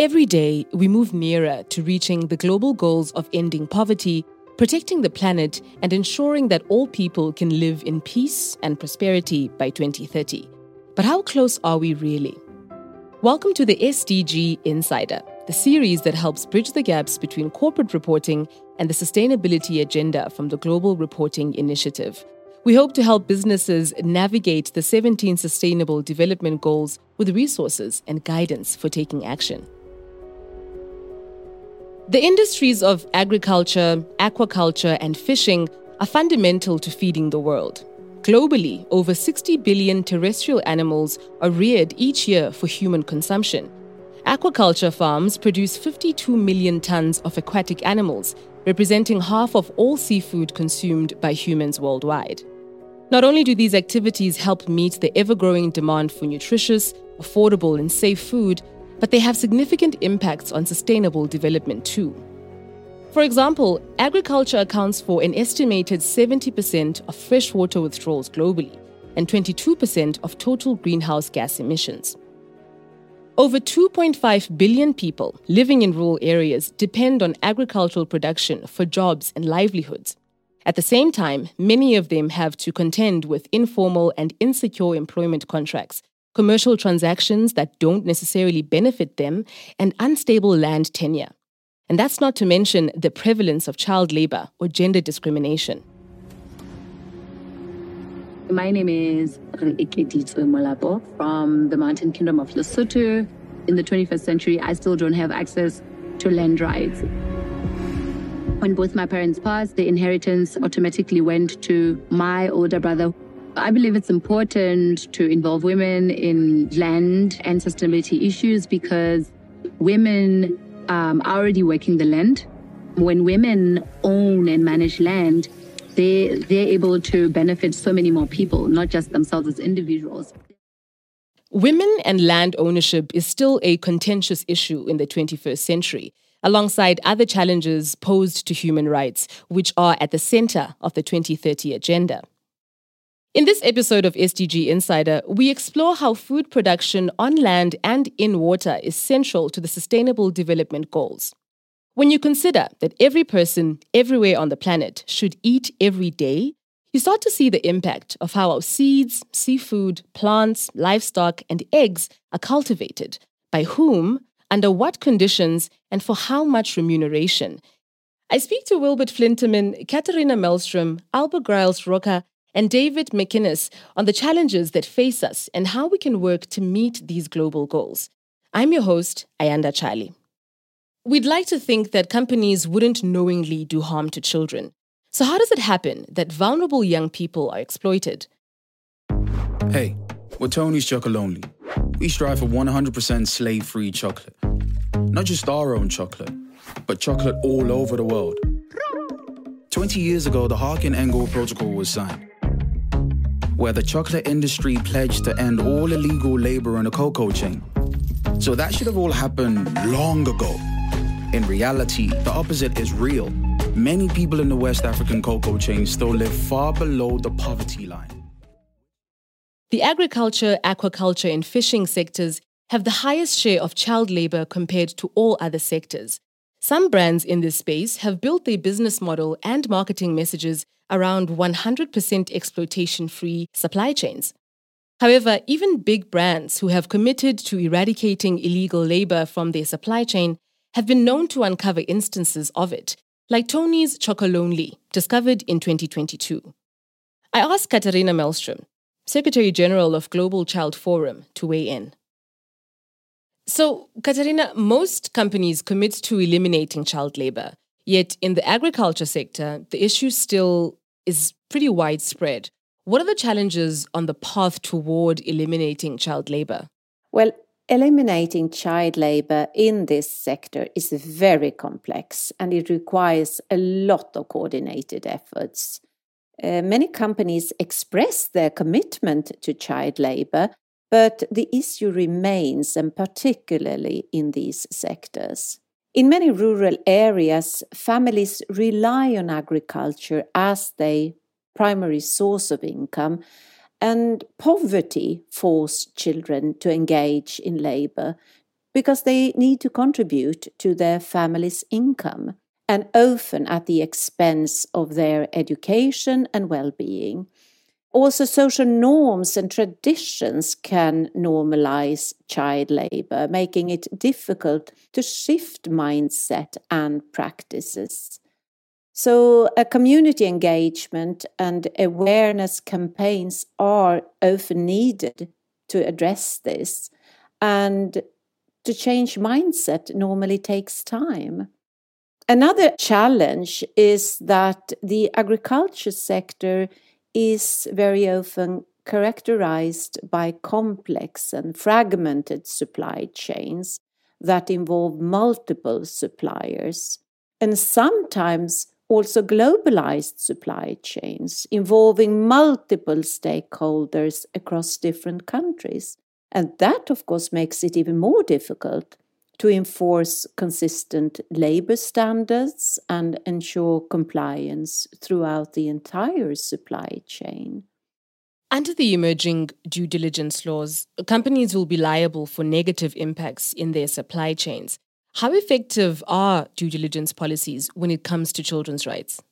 Every day, we move nearer to reaching the global goals of ending poverty, protecting the planet, and ensuring that all people can live in peace and prosperity by 2030. But how close are we really? Welcome to the SDG Insider, the series that helps bridge the gaps between corporate reporting and the sustainability agenda from the Global Reporting Initiative. We hope to help businesses navigate the 17 Sustainable Development Goals with resources and guidance for taking action. The industries of agriculture, aquaculture, and fishing are fundamental to feeding the world. Globally, over 60 billion terrestrial animals are reared each year for human consumption. Aquaculture farms produce 52 million tons of aquatic animals, representing half of all seafood consumed by humans worldwide. Not only do these activities help meet the ever growing demand for nutritious, affordable, and safe food, but they have significant impacts on sustainable development too. For example, agriculture accounts for an estimated 70% of freshwater withdrawals globally and 22% of total greenhouse gas emissions. Over 2.5 billion people living in rural areas depend on agricultural production for jobs and livelihoods. At the same time, many of them have to contend with informal and insecure employment contracts, commercial transactions that don't necessarily benefit them, and unstable land tenure. And that's not to mention the prevalence of child labor or gender discrimination. My name is Iketitso Molapo from the Mountain Kingdom of Lesotho. In the 21st century, I still don't have access to land rights. When both my parents passed, the inheritance automatically went to my older brother. I believe it's important to involve women in land and sustainability issues because women um, are already working the land. When women own and manage land, they, they're able to benefit so many more people, not just themselves as individuals. Women and land ownership is still a contentious issue in the 21st century, alongside other challenges posed to human rights, which are at the center of the 2030 agenda. In this episode of SDG Insider, we explore how food production on land and in water is central to the Sustainable Development Goals. When you consider that every person everywhere on the planet should eat every day, you start to see the impact of how our seeds, seafood, plants, livestock, and eggs are cultivated, by whom, under what conditions, and for how much remuneration. I speak to Wilbert Flinterman, Katarina Mellström, Alba Graells Roca, and David McInnes on the challenges that face us and how we can work to meet these global goals. I'm your host, Ayanda Charlie. We'd like to think that companies wouldn't knowingly do harm to children. So, how does it happen that vulnerable young people are exploited? Hey, we're Tony's Chocolonely. We strive for 100% slave free chocolate. Not just our own chocolate, but chocolate all over the world. 20 years ago, the Harkin Engel Protocol was signed where the chocolate industry pledged to end all illegal labor in the cocoa chain. So that should have all happened long ago. In reality, the opposite is real. Many people in the West African cocoa chain still live far below the poverty line. The agriculture, aquaculture, and fishing sectors have the highest share of child labor compared to all other sectors. Some brands in this space have built their business model and marketing messages around 100% exploitation free supply chains. However, even big brands who have committed to eradicating illegal labor from their supply chain have been known to uncover instances of it, like Tony's Chocolonely, discovered in 2022. I asked Katarina Mellström, Secretary General of Global Child Forum, to weigh in. So, Katarina, most companies commit to eliminating child labor. Yet in the agriculture sector, the issue still is pretty widespread. What are the challenges on the path toward eliminating child labor? Well, eliminating child labor in this sector is very complex and it requires a lot of coordinated efforts. Uh, many companies express their commitment to child labor, but the issue remains, and particularly in these sectors. In many rural areas, families rely on agriculture as their primary source of income, and poverty forces children to engage in labor because they need to contribute to their family's income and often at the expense of their education and well being. Also, social norms and traditions can normalize child labor, making it difficult to shift mindset and practices. So, a community engagement and awareness campaigns are often needed to address this. And to change mindset normally takes time. Another challenge is that the agriculture sector is very often characterized by complex and fragmented supply chains that involve multiple suppliers and sometimes also globalized supply chains involving multiple stakeholders across different countries. And that, of course, makes it even more difficult to enforce consistent labor standards and ensure compliance throughout the entire supply chain. Under the emerging due diligence laws, companies will be liable for negative impacts in their supply chains. How effective are due diligence policies when it comes to children's rights?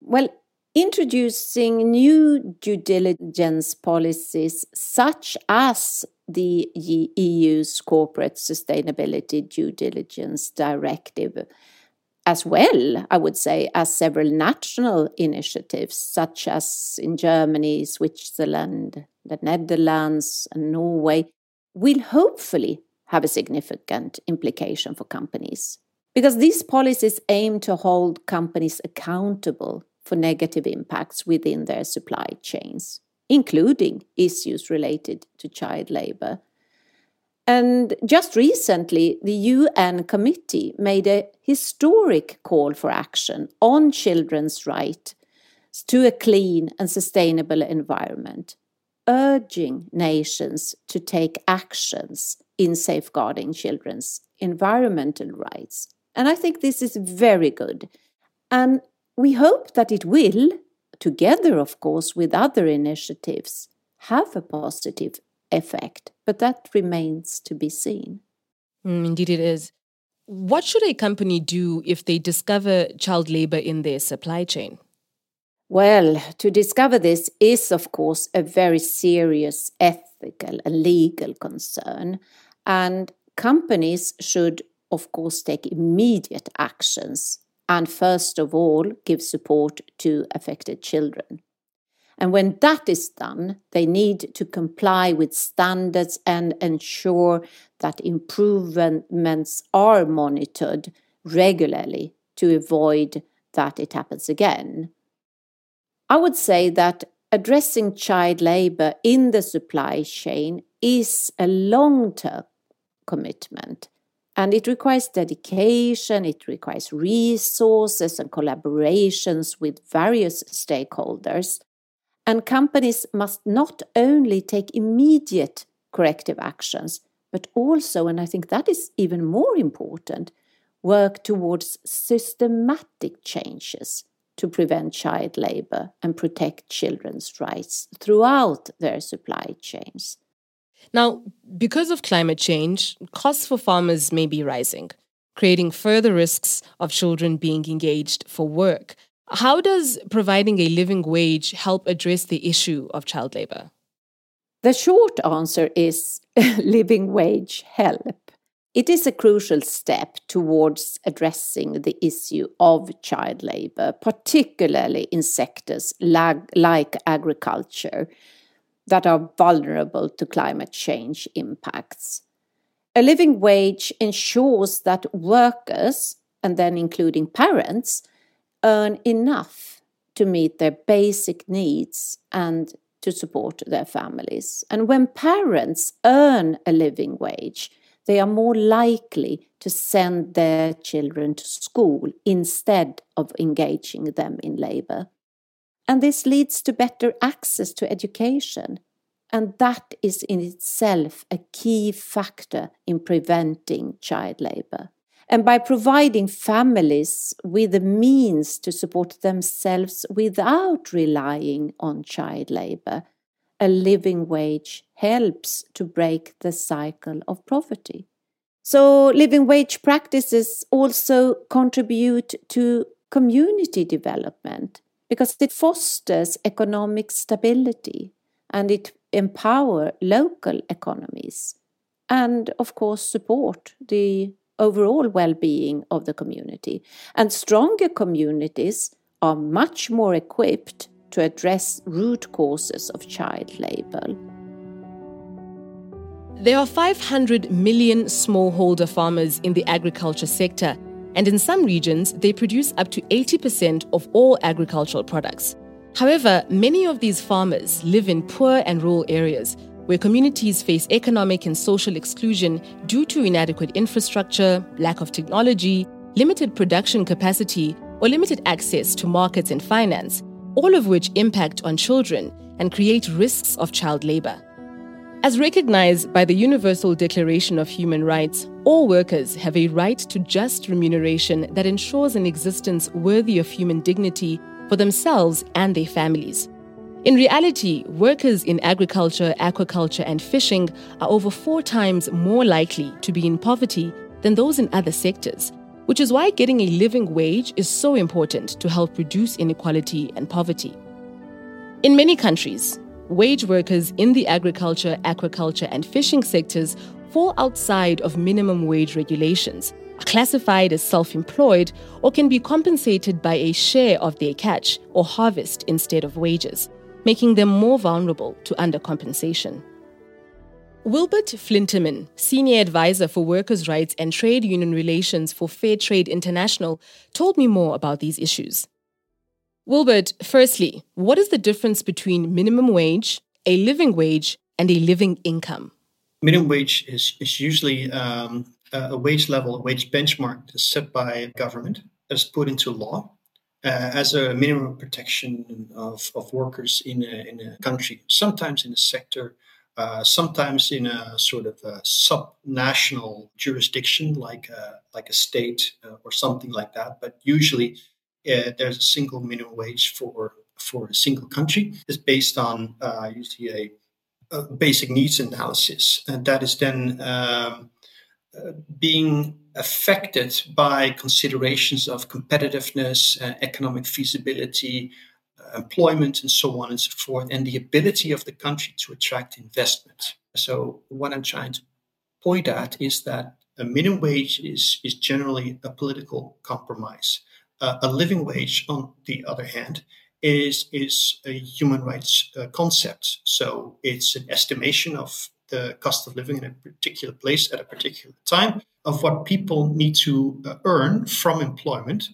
Well, introducing new due diligence policies, such as the EU's Corporate Sustainability Due Diligence Directive, as well, I would say, as several national initiatives, such as in Germany, Switzerland, the Netherlands, and Norway, will hopefully have a significant implication for companies. Because these policies aim to hold companies accountable for negative impacts within their supply chains, including issues related to child labor. And just recently, the UN committee made a historic call for action on children's right to a clean and sustainable environment, urging nations to take actions in safeguarding children's environmental rights. And I think this is very good. And we hope that it will, together, of course, with other initiatives, have a positive effect, but that remains to be seen. Mm, indeed, it is. What should a company do if they discover child labor in their supply chain? Well, to discover this is, of course, a very serious ethical and legal concern. And companies should, of course, take immediate actions and, first of all, give support to affected children. And when that is done, they need to comply with standards and ensure that improvements are monitored regularly to avoid that it happens again. I would say that addressing child labor in the supply chain is a long term commitment. And it requires dedication, it requires resources and collaborations with various stakeholders. And companies must not only take immediate corrective actions, but also, and I think that is even more important, work towards systematic changes to prevent child labor and protect children's rights throughout their supply chains. Now, because of climate change, costs for farmers may be rising, creating further risks of children being engaged for work. How does providing a living wage help address the issue of child labor? The short answer is living wage help. It is a crucial step towards addressing the issue of child labor, particularly in sectors like agriculture, that are vulnerable to climate change impacts. A living wage ensures that workers, and then including parents, earn enough to meet their basic needs and to support their families. And when parents earn a living wage, they are more likely to send their children to school instead of engaging them in labor. And this leads to better access to education. And that is in itself a key factor in preventing child labor. And by providing families with the means to support themselves without relying on child labor, a living wage helps to break the cycle of poverty. So, living wage practices also contribute to community development because it fosters economic stability and it empower local economies and of course support the overall well-being of the community. And stronger communities are much more equipped to address root causes of child labor. There are 500 million smallholder farmers in the agriculture sector and in some regions, they produce up to 80% of all agricultural products. However, many of these farmers live in poor and rural areas where communities face economic and social exclusion due to inadequate infrastructure, lack of technology, limited production capacity, or limited access to markets and finance, all of which impact on children and create risks of child labor. As recognized by the Universal Declaration of Human Rights, all workers have a right to just remuneration that ensures an existence worthy of human dignity for themselves and their families. In reality, workers in agriculture, aquaculture, and fishing are over four times more likely to be in poverty than those in other sectors, which is why getting a living wage is so important to help reduce inequality and poverty. In many countries, wage workers in the agriculture, aquaculture, and fishing sectors fall outside of minimum wage regulations, are classified as self employed, or can be compensated by a share of their catch or harvest instead of wages, making them more vulnerable to undercompensation. Wilbert Flinterman, Senior Advisor for Workers' Rights and Trade Union Relations for Fairtrade International, told me more about these issues. Wilbert, firstly, what is the difference between minimum wage, a living wage, and a living income? Minimum wage is, is usually um, a wage level, a wage benchmark that's set by government, that's put into law uh, as a minimum protection of, of workers in a, in a country, sometimes in a sector, uh, sometimes in a sort of a sub-national jurisdiction like a, like a state uh, or something like that. But usually uh, there's a single minimum wage for for a single country. It's based on uh, usually a, basic needs analysis, and that is then um, being affected by considerations of competitiveness, uh, economic feasibility, uh, employment, and so on and so forth, and the ability of the country to attract investment. So, what I'm trying to point at is that a minimum wage is, is generally a political compromise. Uh, a living wage, on the other hand, is is a human rights uh, concept. So it's an estimation of the cost of living in a particular place at a particular time of what people need to uh, earn from employment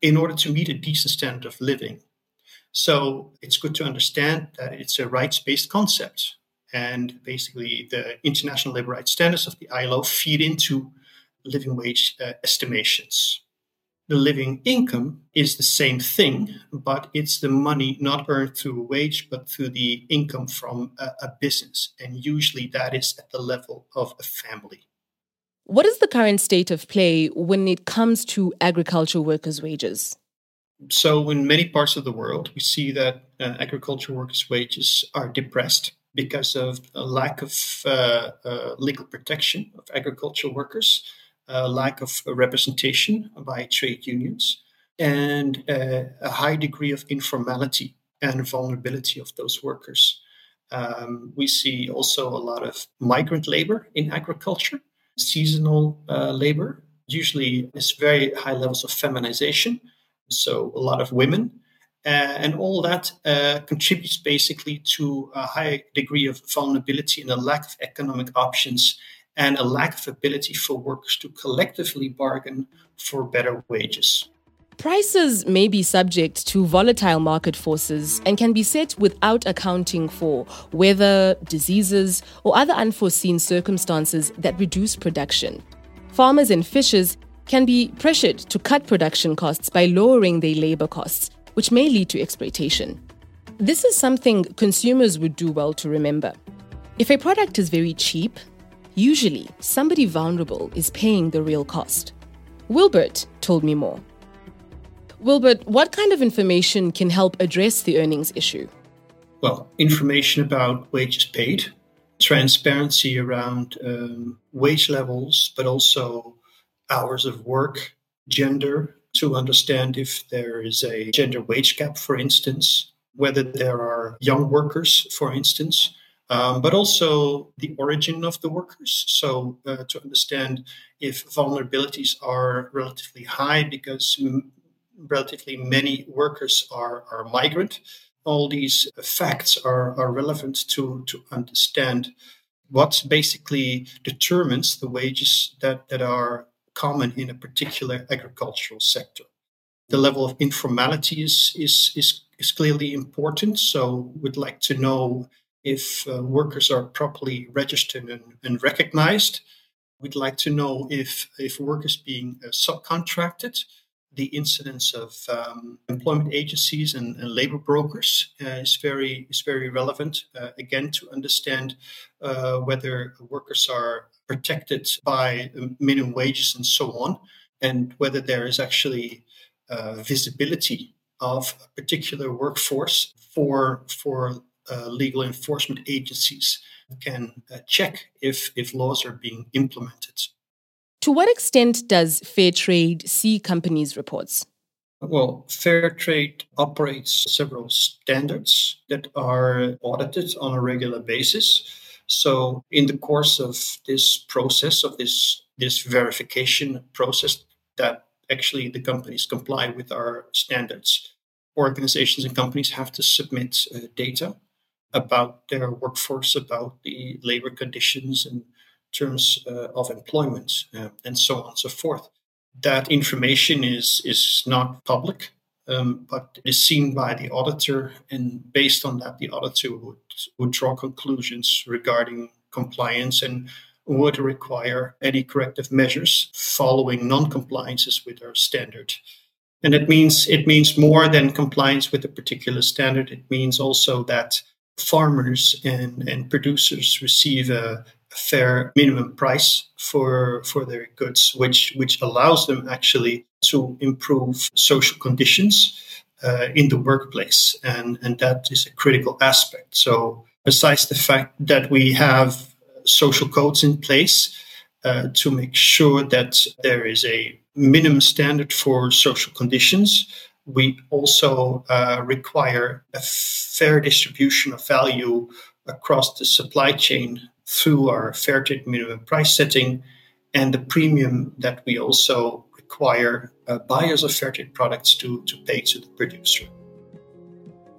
in order to meet a decent standard of living. So it's good to understand that it's a rights-based concept, and basically the international labor rights standards of the ILO feed into living wage uh, estimations the living income is the same thing, but it's the money not earned through a wage, but through the income from a, a, business. And usually that is at the level of a family. What is the current state of play when it comes to agriculture workers' wages? So, in many parts of the world, we see that uh, agriculture workers' wages are depressed because of a lack of uh, uh, legal protection of agricultural workers a lack of representation by trade unions, and uh, a high degree of informality and vulnerability of those workers. Um, we see also a lot of migrant labor in agriculture, seasonal uh, labor. Usually, it's very high levels of feminization, so a lot of women. Uh, and all that uh, contributes basically to a high degree of vulnerability and a lack of economic options and a lack of ability for workers to collectively bargain for better wages. Prices may be subject to volatile market forces and can be set without accounting for weather, diseases, or other unforeseen circumstances that reduce production. Farmers and fishers can be pressured to cut production costs by lowering their labor costs, which may lead to exploitation. This is something consumers would do well to remember. If a product is very cheap, Usually, somebody vulnerable is paying the real cost. Wilbert told me more. Wilbert, what kind of information can help address the earnings issue? Well, information about wages paid. transparency around um, wage levels, but also hours of work, gender, to understand if there is a gender wage gap, for instance, whether there are young workers, for instance, um, but also the origin of the workers. So, uh, to understand if vulnerabilities are relatively high because m- relatively many workers are, are migrant. All these facts are, are relevant to, to understand what basically determines the wages that, that are common in a particular agricultural sector. The level of informality is, is, is, is clearly important. So, we'd like to know if uh, workers are properly registered and, and, recognized. We'd like to know if, if work is being uh, subcontracted. The incidence of um, employment agencies and, and labor brokers uh, is very is very relevant. Uh, again, to understand uh, whether workers are protected by minimum wages and so on, and whether there is actually uh, visibility of a particular workforce for for uh, legal enforcement agencies can uh, check if, if laws are being implemented. To what extent does fair trade see companies' reports? Well, Fairtrade operates several standards that are audited on a regular basis. So, in the course of this process, of this, this verification process, that actually the companies comply with our standards, organizations and companies have to submit uh, data about their workforce, about the labor conditions in terms uh, of employment, uh, and so on and so forth. That information is is not public, um, but is seen by the auditor, and based on that, the auditor would would draw conclusions regarding compliance and would require any corrective measures following non-compliances with our standard. And it means it means more than compliance with a particular standard. It means also that farmers and, and producers receive a, a, fair minimum price for for their goods, which which allows them actually to improve social conditions uh, in the workplace, and and that is a critical aspect. So besides the fact that we have social codes in place uh, to make sure that there is a minimum standard for social conditions we also uh, require a fair distribution of value across the supply chain through our fair trade minimum price setting and the premium that we also require uh, buyers of fair trade products to, to pay to the producer.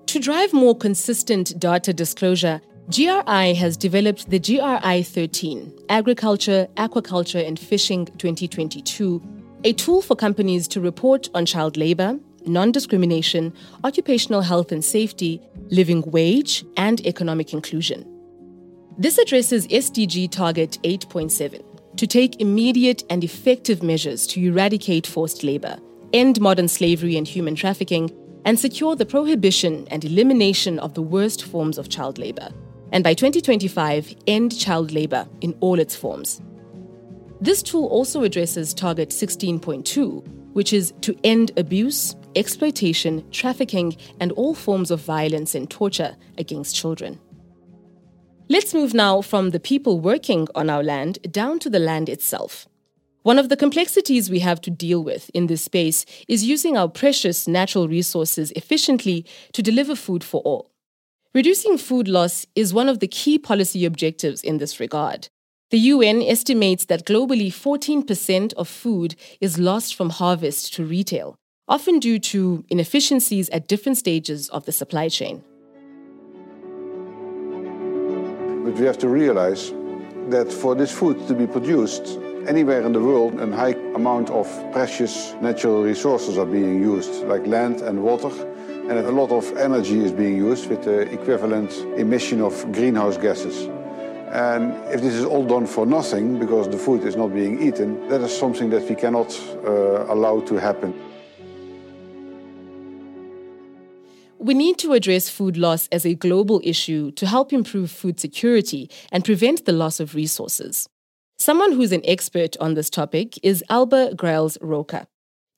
To drive more consistent data disclosure, GRI has developed the GRI 13 Agriculture, Aquaculture and Fishing 2022, a tool for companies to report on child labor, non discrimination, occupational health and safety, living wage, and economic inclusion. This addresses SDG Target 8.7 to take immediate and effective measures to eradicate forced labor, end modern slavery and human trafficking, and secure the prohibition and elimination of the worst forms of child labor. And by 2025, end child labor in all its forms. This tool also addresses Target 16.2, which is to end abuse, exploitation, trafficking, and all forms of violence and torture against children. Let's move now from the people working on our land down to the land itself. One of the complexities we have to deal with in this space is using our precious natural resources efficiently to deliver food for all. Reducing food loss is one of the key policy objectives in this regard. The UN estimates that globally 14% of food is lost from harvest to retail, often due to inefficiencies at different stages of the supply chain. But we have to realize that for this food to be produced anywhere in the world, a high amount of precious natural resources are being used, like land and water. And a lot of energy is being used with the equivalent emission of greenhouse gases. And if this is all done for nothing because the food is not being eaten, that is something that we cannot uh, allow to happen. We need to address food loss as a global issue to help improve food security and prevent the loss of resources. Someone who's an expert on this topic is Alba Graells Roca,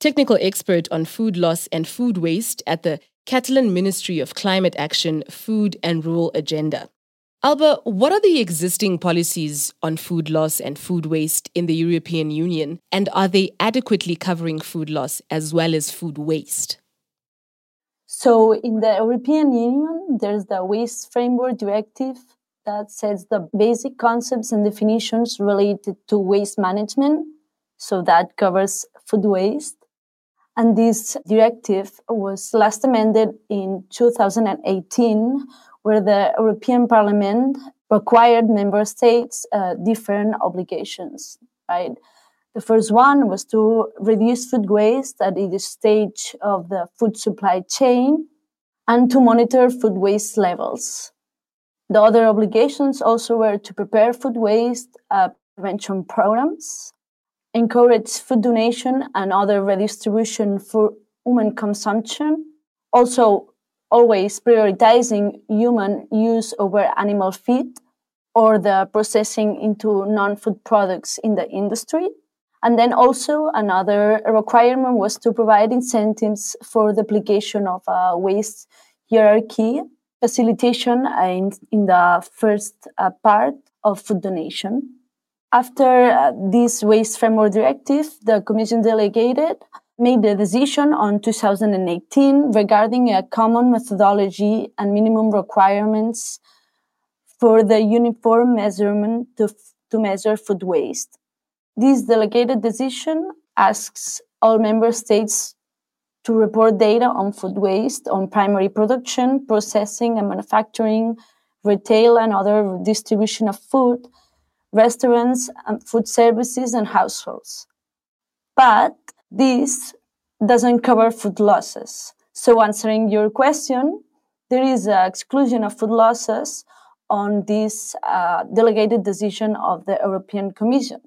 technical expert on food loss and food waste at the Catalan Ministry of Climate Action, Food and Rural Agenda. Alba, what are the existing policies on food loss and food waste in the European Union, and are they adequately covering food loss as well as food waste? So, in the European Union, there's the Waste Framework Directive that sets the basic concepts and definitions related to waste management. So, that covers food waste. And this directive was last amended in 2018 where the European Parliament required member states uh, different obligations, right? The first one was to reduce food waste at each stage of the food supply chain and to monitor food waste levels. The other obligations also were to prepare food waste uh, prevention programs, encourage food donation and other redistribution for human consumption, also always prioritizing human use over animal feed or the processing into non-food products in the industry. And then also another requirement was to provide incentives for the application of a waste hierarchy facilitation in, in the first uh, part of food donation. After uh, this waste framework directive, the Commission delegated made the decision on 2018 regarding a common methodology and minimum requirements for the uniform measurement to, to measure food waste. This delegated decision asks all member states to report data on food waste, on primary production, processing and manufacturing, retail and other distribution of food, restaurants and food services and households. But this doesn't cover food losses. So answering your question, there is an exclusion of food losses on this uh, delegated decision of the European Commission.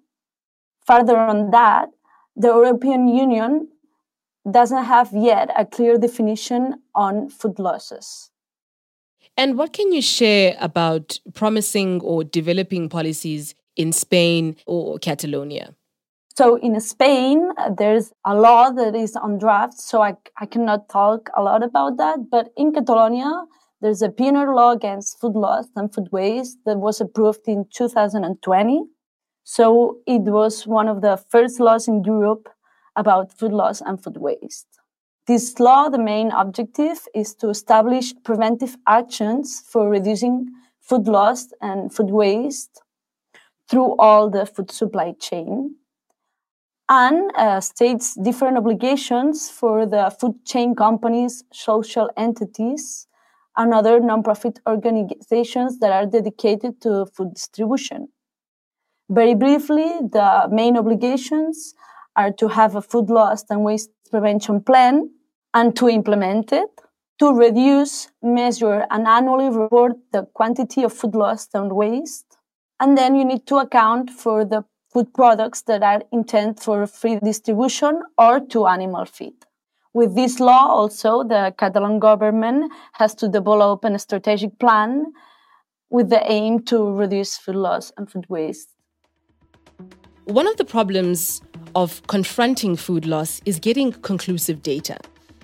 Further on that, the European Union doesn't have yet a clear definition on food losses. And what can you share about promising or developing policies in Spain or Catalonia? So in Spain, there's a law that is on draft, so I, I cannot talk a lot about that. But in Catalonia, there's a penal law against food loss and food waste that was approved in 2020. So it was one of the first laws in Europe about food loss and food waste. This law, the main objective is to establish preventive actions for reducing food loss and food waste through all the food supply chain and uh, states different obligations for the food chain companies, social entities, and other nonprofit organizations that are dedicated to food distribution. Very briefly, the main obligations are to have a food loss and waste prevention plan and to implement it, to reduce, measure, and annually report the quantity of food loss and waste. And then you need to account for the food products that are intended for free distribution or to animal feed. With this law, also, the Catalan government has to develop a strategic plan with the aim to reduce food loss and food waste. One of the problems of confronting food loss is getting conclusive data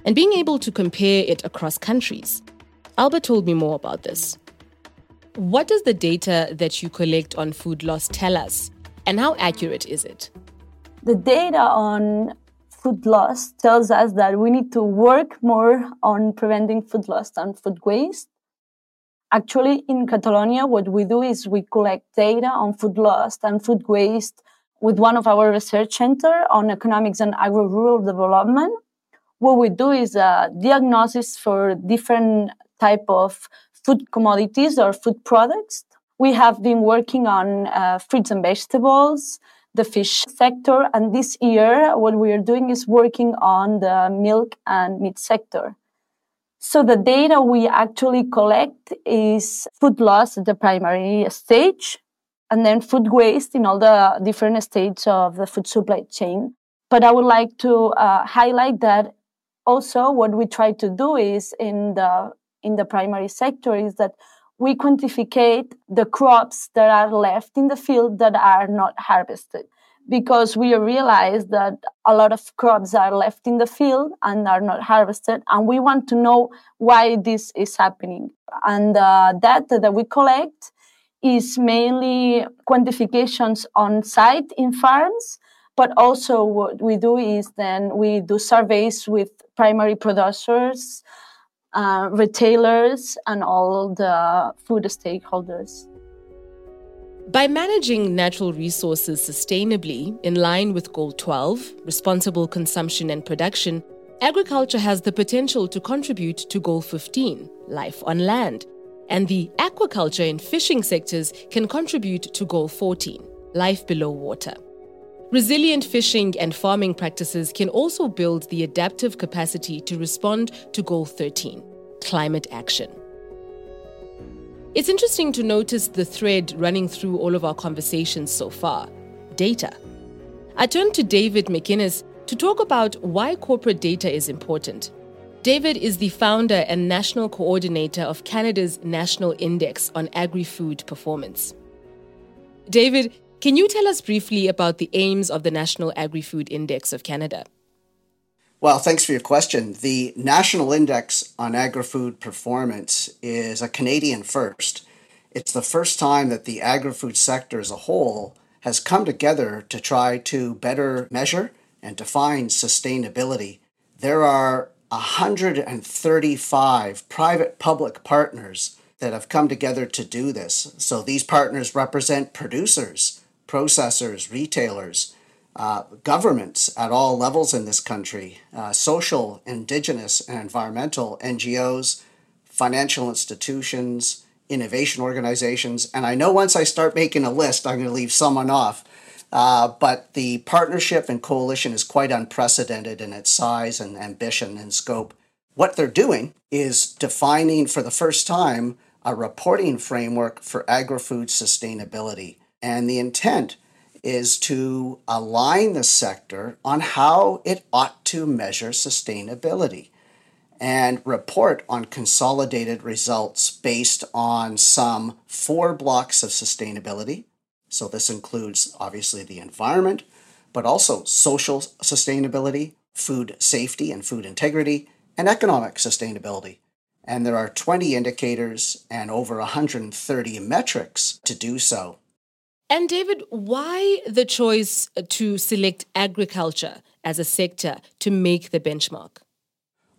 and being able to compare it across countries. Alba told me more about this. What does the data that you collect on food loss tell us and how accurate is it? The data on food loss tells us that we need to work more on preventing food loss and food waste. Actually, in Catalonia, what we do is we collect data on food loss and food waste with one of our research center on economics and agro-rural development. What we do is a diagnosis for different type of food commodities or food products we have been working on uh, fruits and vegetables, the fish sector, and this year what we are doing is working on the milk and meat sector. So the data we actually collect is food loss at the primary stage, and then food waste in all the different stages of the food supply chain. But I would like to uh, highlight that also what we try to do is in the in the primary sector is that we quantificate the crops that are left in the field that are not harvested because we realize that a lot of crops are left in the field and are not harvested and we want to know why this is happening. And the data that we collect is mainly quantifications on site in farms but also what we do is then we do surveys with primary producers uh, retailers and all the food stakeholders by managing natural resources sustainably in line with Goal 12, responsible consumption and production, agriculture has the potential to contribute to Goal 15, life on land. And the aquaculture and fishing sectors can contribute to Goal 14, life below water. Resilient fishing and farming practices can also build the adaptive capacity to respond to Goal 13, climate action. It's interesting to notice the thread running through all of our conversations so far data. I turn to David McInnes to talk about why corporate data is important. David is the founder and national coordinator of Canada's National Index on Agri Food Performance. David, can you tell us briefly about the aims of the National Agri Food Index of Canada? Well, thanks for your question. The National Index on Agri-Food Performance is a Canadian first. It's the first time that the agri-food sector as a whole has come together to try to better measure and define sustainability. There are 135 private public partners that have come together to do this. So these partners represent producers, processors, retailers, uh, governments at all levels in this country, uh, social, indigenous, and environmental NGOs, financial institutions, innovation organizations. And I know once I start making a list, I'm going to leave someone off. Uh, but the partnership and coalition is quite unprecedented in its size and ambition and scope. What they're doing is defining for the first time a reporting framework for agri food sustainability. And the intent is to align the sector on how it ought to measure sustainability and report on consolidated results based on some four blocks of sustainability. So, this includes obviously the environment, but also social sustainability, food safety and food integrity, and economic sustainability. And there are 20 indicators and over 130 metrics to do so. And David, why the choice to select agriculture as a sector to make the benchmark?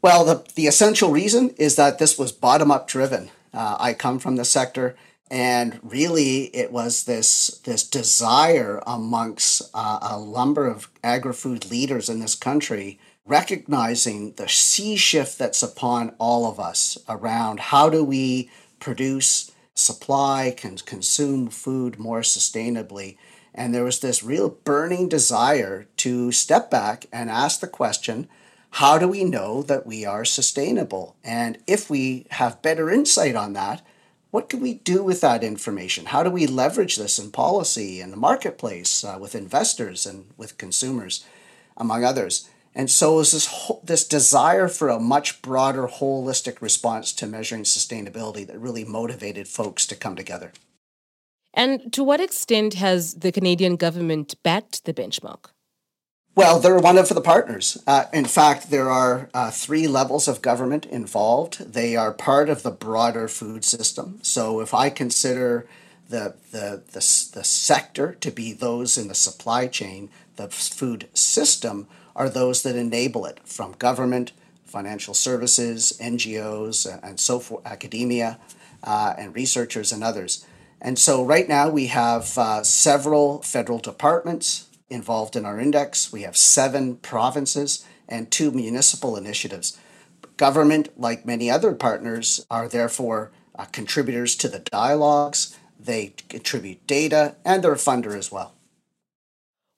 Well, the, the essential reason is that this was bottom up driven. Uh, I come from the sector, and really it was this, this desire amongst uh, a number of agri food leaders in this country recognizing the sea shift that's upon all of us around how do we produce supply, can consume food more sustainably. And there was this real burning desire to step back and ask the question how do we know that we are sustainable? And if we have better insight on that, what can we do with that information? How do we leverage this in policy and the marketplace uh, with investors and with consumers, among others? And so is this whole, this desire for a much broader holistic response to measuring sustainability that really motivated folks to come together. And to what extent has the Canadian government backed the benchmark? Well, they're one of the partners. Uh, in fact, there are uh, three levels of government involved. They are part of the broader food system. So if I consider the, the, the, the sector to be those in the supply chain, the food system are those that enable it from government, financial services, NGOs, and so forth, academia, uh, and researchers and others. And so right now we have uh, several federal departments involved in our index. We have seven provinces and two municipal initiatives. Government, like many other partners, are therefore uh, contributors to the dialogues. They contribute data and they're a funder as well.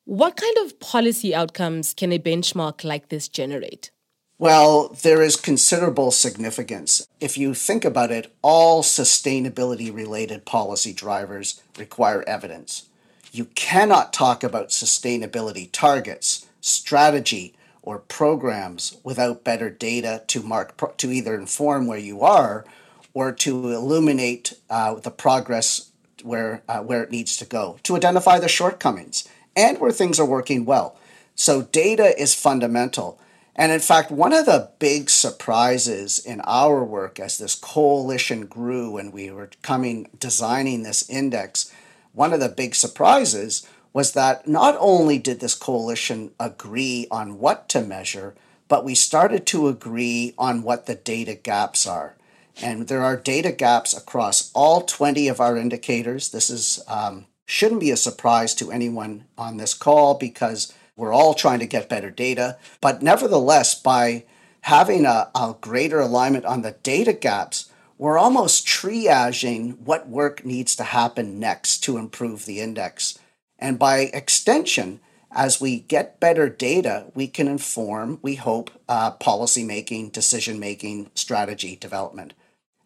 What kind of policy outcomes can a benchmark like this generate? Well, there is considerable significance. If you think about it, all sustainability related policy drivers require evidence. You cannot talk about sustainability targets, strategy, or programs without better data to mark to either inform where you are or to illuminate uh, the progress where uh, where it needs to go, to identify the shortcomings and where things are working well. So data is fundamental. And in fact, one of the big surprises in our work as this coalition grew and we were coming designing this index, one of the big surprises was that not only did this coalition agree on what to measure, but we started to agree on what the data gaps are. And there are data gaps across all 20 of our indicators. This is um, shouldn't be a surprise to anyone on this call because we're all trying to get better data. But nevertheless, by having a, a greater alignment on the data gaps, we're almost triaging what work needs to happen next to improve the index. And by extension, as we get better data, we can inform, we hope, uh, policy making, decision making, strategy development.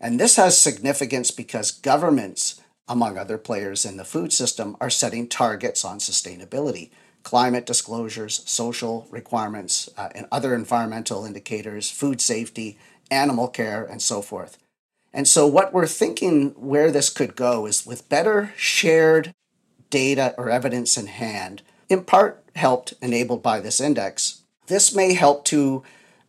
And this has significance because governments, among other players in the food system, are setting targets on sustainability climate disclosures, social requirements, uh, and other environmental indicators, food safety, animal care, and so forth. And so, what we're thinking where this could go is with better shared data or evidence in hand, in part helped enabled by this index, this may help to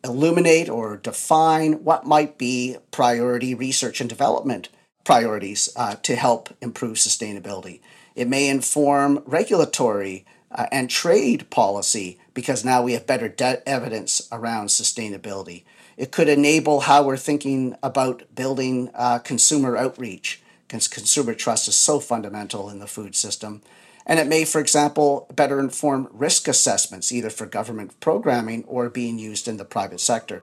illuminate or define what might be priority research and development priorities uh, to help improve sustainability. It may inform regulatory uh, and trade policy because now we have better de- evidence around sustainability. It could enable how we're thinking about building uh, consumer outreach because consumer trust is so fundamental in the food system. And it may, for example, better inform risk assessments, either for government programming or being used in the private sector.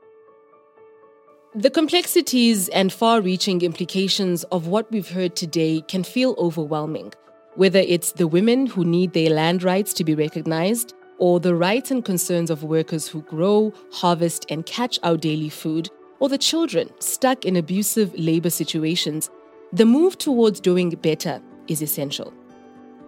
The complexities and far reaching implications of what we've heard today can feel overwhelming whether it's the women who need their land rights to be recognized, or the rights and concerns of workers who grow, harvest, and catch our daily food, or the children stuck in abusive labor situations, the move towards doing better is essential.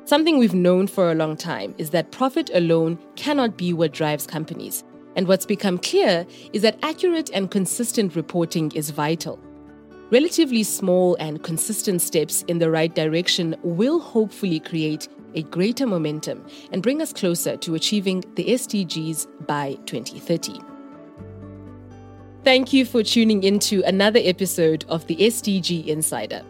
Something we've known for a long time is that profit alone cannot be what drives companies. And what's become clear is that accurate and consistent reporting is vital. Relatively small and consistent steps in the right direction will hopefully create a greater momentum and bring us closer to achieving the SDGs by 2030. Thank you for tuning into another episode of the SDG Insider.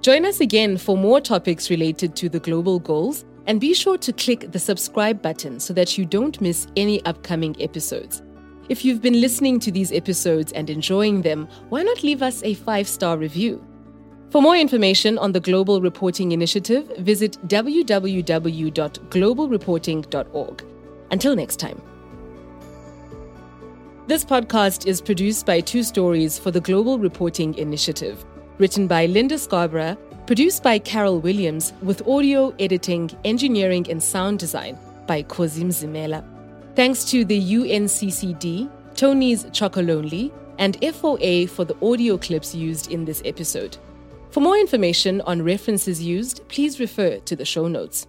Join us again for more topics related to the global goals and be sure to click the subscribe button so that you don't miss any upcoming episodes. If you've been listening to these episodes and enjoying them, why not leave us a five star review? For more information on the Global Reporting Initiative, visit www.globalreporting.org. Until next time. This podcast is produced by Two Stories for the Global Reporting Initiative, written by Linda Scarborough, produced by Carol Williams, with audio, editing, engineering, and sound design by Kozim Zimela. Thanks to the UNCCD, Tony's Chocolonely, and FOA for the audio clips used in this episode. For more information on references used, please refer to the show notes.